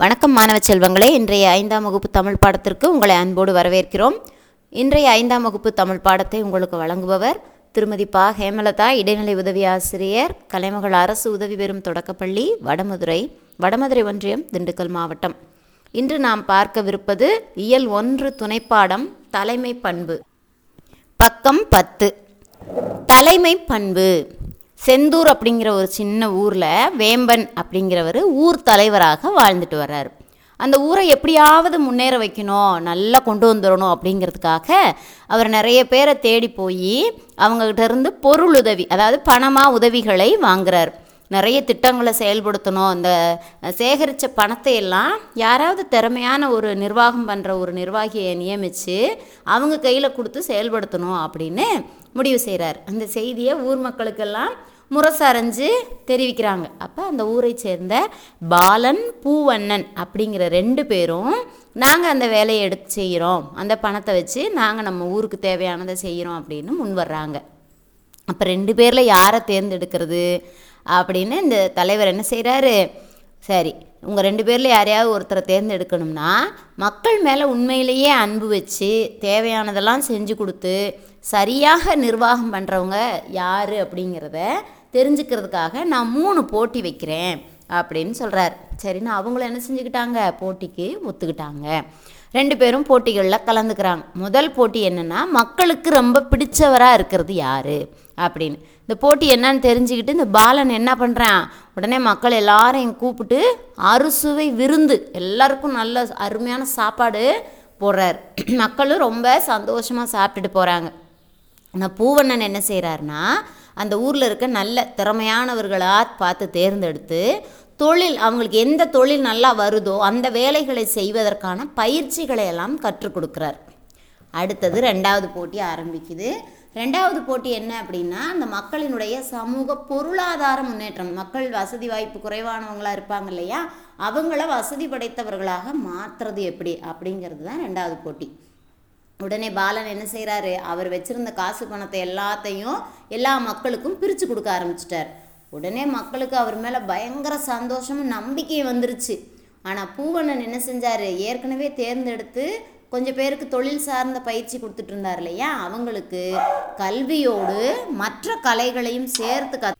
வணக்கம் மாணவ செல்வங்களே. இன்றைய ஐந்தாம் வகுப்பு தமிழ் பாடத்திற்கு உங்களை அன்போடு வரவேற்கிறோம். இன்றைய ஐந்தாம் வகுப்பு தமிழ் பாடத்தை உங்களுக்கு வழங்குபவர் திருமதி பா. ஹேமலதா இடைநிலை உதவி ஆசிரியர் கலைமகள் அரசு உதவி பெறும் தொடக்கப்பள்ளி வடமதுரை வடமதுரை ஒன்றியம் திண்டுக்கல் மாவட்டம். இன்று நாம் பார்க்கவிருப்பது இயல் ஒன்று துணைப்பாடம் தலைமை பண்பு. பக்கம் பத்து. தலைமை பண்பு. செந்தூர் அப்படிங்கிற ஒரு சின்ன ஊரில் வேம்பன் அப்படிங்கிறவர் ஊர் தலைவராக வாழ்ந்துட்டு வர்றார். அந்த ஊரை எப்படியாவது முன்னேற வைக்கணும் நல்லா கொண்டு வந்துடணும் அப்படிங்கிறதுக்காக அவர் நிறைய பேரை தேடி போய் அவங்ககிட்ட இருந்து பொருள் உதவி அதாவது பணமாக உதவிகளை வாங்குறார். நிறைய திட்டங்களை செயல்படுத்தணும். அந்த சேகரித்த பணத்தை எல்லாம் யாராவது திறமையான ஒரு நிர்வாகம் பண்ணுற ஒரு நிர்வாகியை நியமித்து அவங்க கையில் கொடுத்து செயல்படுத்தணும் அப்படின்னு முடிவு செய்கிறார் அந்த செய்தியை ஊர் மக்களுக்கெல்லாம் முரசரைஞ்சு தெரிவிக்கிறாங்க. அப்போ அந்த ஊரை சேர்ந்த பாலன் பூவண்ணன் அப்படிங்கிற ரெண்டு பேரும் நாங்கள் அந்த வேலையை எடுத்து செய்கிறோம் அந்த பணத்தை வச்சு நாங்கள் நம்ம ஊருக்கு தேவையானதை செய்கிறோம் அப்படின்னு முன் வர்றாங்க. அப்போ ரெண்டு பேரில் யாரை தேர்ந்தெடுக்கிறது அப்படின்னு இந்த தலைவர் என்ன செய்கிறாரு சரி உங்கள் ரெண்டு பேரில் யாரையாவது ஒருத்தரை தேர்ந்தெடுக்கணும்னா மக்கள் மேலே உண்மையிலேயே அன்பு வச்சு தேவையானதெல்லாம் செஞ்சு கொடுத்து சரியாக நிர்வாகம் பண்ணுறவங்க யார் அப்படிங்கிறத தெரிஞ்சுக்கிறதுக்காக நான் மூணு போட்டி வைக்கிறேன் அப்படின்னு சொல்கிறார் சரின்னு அவங்களும் என்ன செஞ்சுக்கிட்டாங்க? போட்டிக்கு ஒத்துக்கிட்டாங்க. ரெண்டு பேரும் போட்டிகளில் கலந்துக்கிறாங்க. முதல் போட்டி என்னென்னா மக்களுக்கு ரொம்ப பிடிச்சவராக இருக்கிறது யார்? அப்படின்னு. இந்த போட்டி என்னன்னு தெரிஞ்சுக்கிட்டு இந்த பாலன் என்ன பண்ணுறான் உடனே மக்கள் எல்லாரையும் கூப்பிட்டு அறுசுவை விருந்து எல்லாருக்கும் நல்ல அருமையான சாப்பாடு போடுறார். மக்களும் ரொம்ப சந்தோஷமாக சாப்பிட்டுட்டு போகிறாங்க ஆனால் பூவண்ணன் என்ன செய்கிறாருன்னா அந்த ஊரில் இருக்க நல்ல திறமையானவர்களாக பார்த்து தேர்ந்தெடுத்து தொழில் அவங்களுக்கு எந்த தொழில் நல்லா வருதோ அந்த வேலைகளை செய்வதற்கான பயிற்சிகளை எல்லாம் கற்றுக் கொடுக்குறார். அடுத்தது ரெண்டாவது போட்டி ஆரம்பிக்குது. ரெண்டாவது போட்டி என்ன அப்படின்னா அந்த மக்களினுடைய சமூக பொருளாதார முன்னேற்றம். மக்கள் வசதி வாய்ப்பு குறைவானவங்களாக இருப்பாங்க இல்லையா? அவங்கள வசதி படைத்தவர்களாக மாற்றுறது எப்படி? அப்படிங்கிறது தான் ரெண்டாவது போட்டி. உடனே பாலன் என்ன செய்கிறாரு அவர் வச்சுருந்த காசு பணத்தை எல்லாத்தையும் எல்லா மக்களுக்கும் பிரித்து கொடுக்க ஆரம்பிச்சிட்டார். உடனே மக்களுக்கு அவர் மேலே பயங்கர சந்தோஷமும் நம்பிக்கையும் வந்துருச்சு. ஆனால் பூவண்ணன் என்ன செஞ்சார்? ஏற்கனவே தேர்ந்தெடுத்து கொஞ்சம் பேருக்கு தொழில் சார்ந்த பயிற்சி கொடுத்துட்டு இருந்தார் இல்லையா? அவங்களுக்கு கல்வியோடு மற்ற கலைகளையும் சேர்த்து க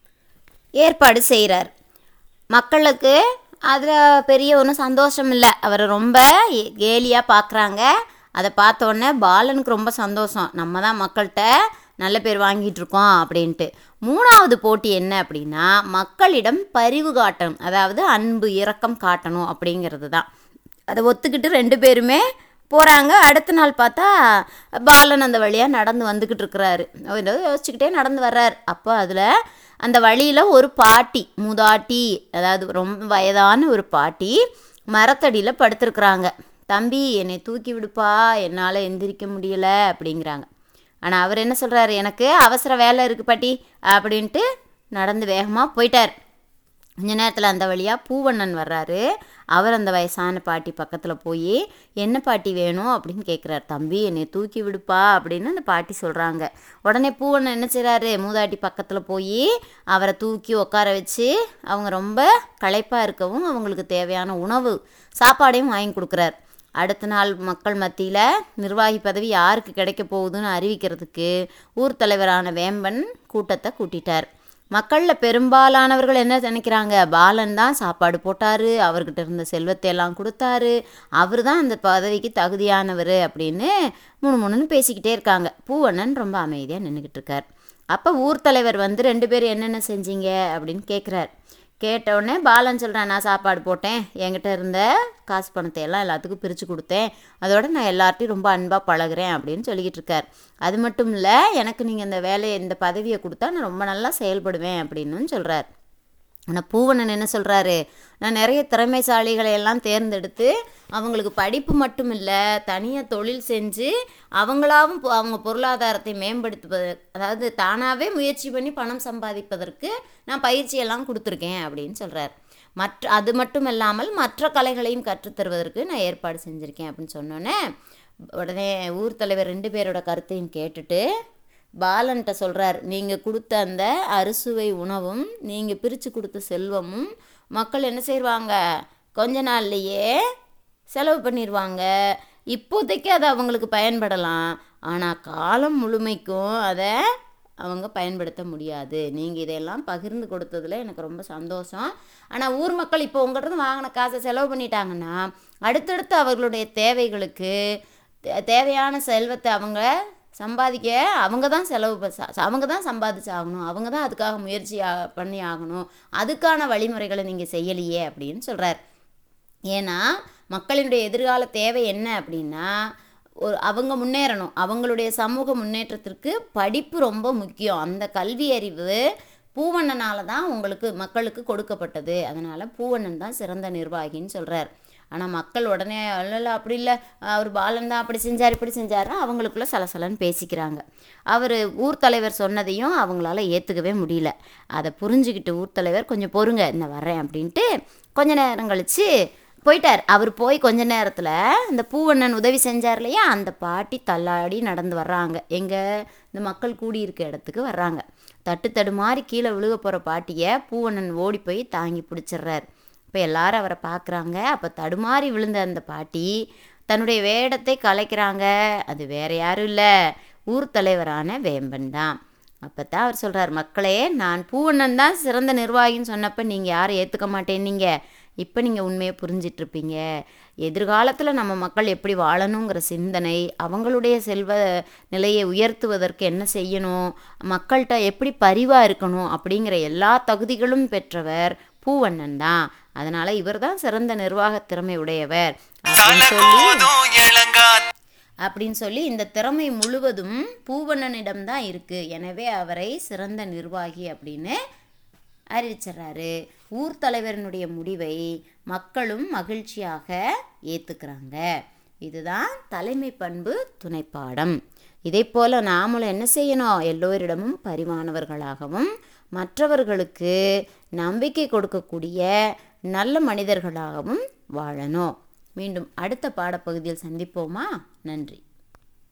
ஏற்பாடு செய்கிறார் மக்களுக்கு அதில் பெரிய ஒன்றும் சந்தோஷம் இல்லை. அவரை ரொம்ப கேலியாக பார்க்குறாங்க அதை பார்த்தோன்னே பாலனுக்கு ரொம்ப சந்தோஷம். நம்ம தான் மக்கள்கிட்ட நல்ல பேர் வாங்கிட்டு இருக்கோம் அப்படின்ட்டு. மூணாவது போட்டி என்ன அப்படின்னா மக்களிடம் பரிவு காட்டணும். அதாவது அன்பு இரக்கம் காட்டணும் அப்படிங்கிறது தான் அதை ஒத்துக்கிட்டு ரெண்டு பேருமே போகிறாங்க அடுத்த நாள் பார்த்தா பாலன் அந்த வழியாக நடந்து வந்துக்கிட்டு இருக்கிறாரு. யோசிச்சுக்கிட்டே நடந்து வர்றார். அப்போ அதில் அந்த வழியில் ஒரு பாட்டி மூதாட்டி அதாவது ரொம்ப வயதான ஒரு பாட்டி மரத்தடியில் படுத்துருக்குறாங்க. தம்பி என்னை தூக்கி விடுப்பா என்னால் எந்திரிக்க முடியலை அப்படிங்கிறாங்க. ஆனால் அவர் என்ன சொல்கிறாரு எனக்கு அவசர வேலை இருக்குது பாட்டி அப்படின்ட்டு நடந்து வேகமாக போயிட்டார். கொஞ்ச நேரத்தில் அந்த வழியாக பூவண்ணன் வர்றாரு. அவர் அந்த வயசான பாட்டி பக்கத்தில் போய் என்ன பாட்டி வேணும்? அப்படின்னு கேட்குறாரு தம்பி என்னை தூக்கி விடுப்பா அப்படின்னு அந்த பாட்டி சொல்கிறாங்க உடனே பூவண்ணன் என்ன செய்கிறாரு மூதாட்டி பக்கத்தில் போய் அவரை தூக்கி உட்கார வச்சு அவங்க ரொம்ப களைப்பாக இருக்கவும் அவங்களுக்கு தேவையான உணவு சாப்பாடையும் வாங்கி கொடுக்குறாரு. அடுத்த நாள் மக்கள் மத்தியில் நிர்வாகி பதவி யாருக்கு கிடைக்க போகுதுன்னு அறிவிக்கிறதுக்கு ஊர் தலைவரான வேம்பன் கூட்டத்தை கூட்டிட்டார். மக்களில் பெரும்பாலானவர்கள் என்ன நினைக்கிறாங்க? பாலன் தான் சாப்பாடு போட்டார் அவர்கிட்ட இருந்த செல்வத்தை எல்லாம் கொடுத்தாரு அவர் தான் அந்த பதவிக்கு தகுதியானவர் அப்படின்னு மூணு மூணுன்னு பேசிக்கிட்டே இருக்காங்க. பூவண்ணன் ரொம்ப அமைதியாக நின்றுக்கிட்டு இருக்கார். அப்போ ஊர் தலைவர் வந்து ரெண்டு பேரும் என்னென்ன செஞ்சீங்க அப்படின்னு கேட்குறார் கேட்டவுடனே பாலன் சொல்கிறேன் நான் சாப்பாடு போட்டேன். என்கிட்ட இருந்த காசு பணத்தை எல்லாம் எல்லாத்துக்கும் பிரித்து கொடுத்தேன். அதோட நான் எல்லார்ட்டையும் ரொம்ப அன்பாக பழகிறேன் அப்படின்னு சொல்லிக்கிட்டு இருக்கார். அது மட்டும் இல்லை எனக்கு நீங்கள் இந்த வேலையை இந்த பதவியை கொடுத்தா நான் ரொம்ப நல்லா செயல்படுவேன் அப்படின்னு சொல்கிறார் ஆனால் பூவணன் என்ன சொல்கிறாரு நான் நிறைய திறமைசாலிகளை எல்லாம் தேர்ந்தெடுத்து அவங்களுக்கு படிப்பு மட்டும் இல்லை தனியாக தொழில் செஞ்சு அவங்களாவும் அவங்க பொருளாதாரத்தை மேம்படுத்துவது அதாவது தானாகவே முயற்சி பண்ணி பணம் சம்பாதிப்பதற்கு நான் பயிற்சியெல்லாம் கொடுத்துருக்கேன் அப்படின்னு சொல்கிறார் மற்ற அது மட்டும் இல்லாமல் மற்ற கலைகளையும் கற்றுத்தருவதற்கு நான் ஏற்பாடு செஞ்சுருக்கேன் அப்படின்னு சொன்னோன்னே உடனே ஊர் தலைவர் ரெண்டு பேரோட கருத்தையும் கேட்டுட்டு பாலன்ட்ட சொல்கிறார் நீங்கள் கொடுத்த அந்த அறுசுவை உணவும் நீங்கள் பிரித்து கொடுத்த செல்வமும் மக்கள் என்ன செய்வாங்க? கொஞ்ச நாள்லையே செலவு பண்ணிடுவாங்க இப்போதைக்கு அது அவங்களுக்கு பயன்படலாம். ஆனால் காலம் முழுமைக்கும் அதை அவங்க பயன்படுத்த முடியாது. நீங்கள் இதையெல்லாம் பகிர்ந்து கொடுத்ததில் எனக்கு ரொம்ப சந்தோஷம். ஆனால் ஊர் மக்கள் இப்போ உங்கள்கிட்ட வாங்கின காசை செலவு பண்ணிட்டாங்கன்னா அடுத்தடுத்து அவர்களுடைய தேவைகளுக்கு தே- தேவையான செல்வத்தை அவங்க சம்பாதிக்க அவங்க தான் செலவு அவங்க தான் சம்பாதிச்சு ஆகணும் அவங்க தான் அதுக்காக முயற்சி பண்ணி ஆகணும். அதுக்கான வழிமுறைகளை நீங்கள் செய்யலையே அப்படின்னு சொல்கிறார் ஏன்னா மக்களினுடைய எதிர்கால தேவை என்ன அப்படின்னா ஒரு அவங்க முன்னேறணும். அவங்களுடைய சமூக முன்னேற்றத்திற்கு படிப்பு ரொம்ப முக்கியம். அந்த கல்வி அறிவு பூவண்ணனால் தான் உங்களுக்கு மக்களுக்கு கொடுக்கப்பட்டது. அதனால் பூவண்ணன் தான் சிறந்த நிர்வாகின்னு சொல்கிறார் ஆனால் மக்கள் உடனே இல்லை அப்படி இல்லை. அவர் பாலன் தான் அப்படி செஞ்சார் இப்படி செஞ்சாருன்னா அவங்களுக்குள்ள சலசலன்னு பேசிக்கிறாங்க. அவர் ஊர் தலைவர் சொன்னதையும் அவங்களால ஏற்றுக்கவே முடியல. அதை புரிஞ்சுக்கிட்டு ஊர் தலைவர் கொஞ்சம் பொறுங்க இந்த வரேன் அப்படின்ட்டு கொஞ்ச நேரம் கழித்து போயிட்டார். அவர் போய் கொஞ்ச நேரத்தில் இந்த பூவண்ணன் உதவி செஞ்சார் இல்லையா? அந்த பாட்டி தள்ளாடி நடந்து வர்றாங்க. எங்கே? இந்த மக்கள் கூடியிருக்க இடத்துக்கு வர்றாங்க. தட்டு தடுமாறி கீழே விழுக போகிற பாட்டியை பூவண்ணன் ஓடி போய் தாங்கி பிடிச்சிடுறாரு இப்போ எல்லாரும் அவரை பார்க்குறாங்க அப்போ தடுமாறி விழுந்த அந்த பாட்டி தன்னுடைய வேடத்தை கலைக்கிறாங்க. அது வேற யாரும் இல்லை. ஊர் தலைவரான வேம்பன் தான். அப்போ தான் அவர் சொல்கிறார் மக்களே நான் பூவண்ணன் தான் சிறந்த நிர்வாகின்னு சொன்னப்போ நீங்கள் யாரும் ஏற்றுக்க மாட்டேன்னீங்க. இப்போ நீங்கள் உண்மையை புரிஞ்சிட்ருப்பீங்க எதிர்காலத்தில் நம்ம மக்கள் எப்படி வாழணுங்கிற சிந்தனை அவங்களுடைய செல்வ நிலையை உயர்த்துவதற்கு என்ன செய்யணும் மக்கள்கிட்ட எப்படி பரிவாக இருக்கணும் அப்படிங்கிற எல்லா தகுதிகளும் பெற்றவர் பூவண்ணன் தான். அதனால் இவர் தான் சிறந்த நிர்வாக திறமை உடையவர். அப்படின்னு சொல்லி அப்படின்னு சொல்லி இந்த திறமை முழுவதும் பூவண்ணனிடம் தான் இருக்குது எனவே அவரை சிறந்த நிர்வாகி அப்படின்னு அறிவிச்சிடுறாரு. ஊர் தலைவரினுடைய முடிவை மக்களும் மகிழ்ச்சியாக ஏற்றுக்கிறாங்க இதுதான் தலைமை பண்பு துணைப்பாடம். இதே போல் நாமளும் என்ன செய்யணும்? எல்லோரிடமும் பரிமாணவர்களாகவும் மற்றவர்களுக்கு நம்பிக்கை கொடுக்கக்கூடிய நல்ல மனிதர்களாகவும் வாழணும். மீண்டும் அடுத்த பாடப்பகுதியில் சந்திப்போமா? நன்றி.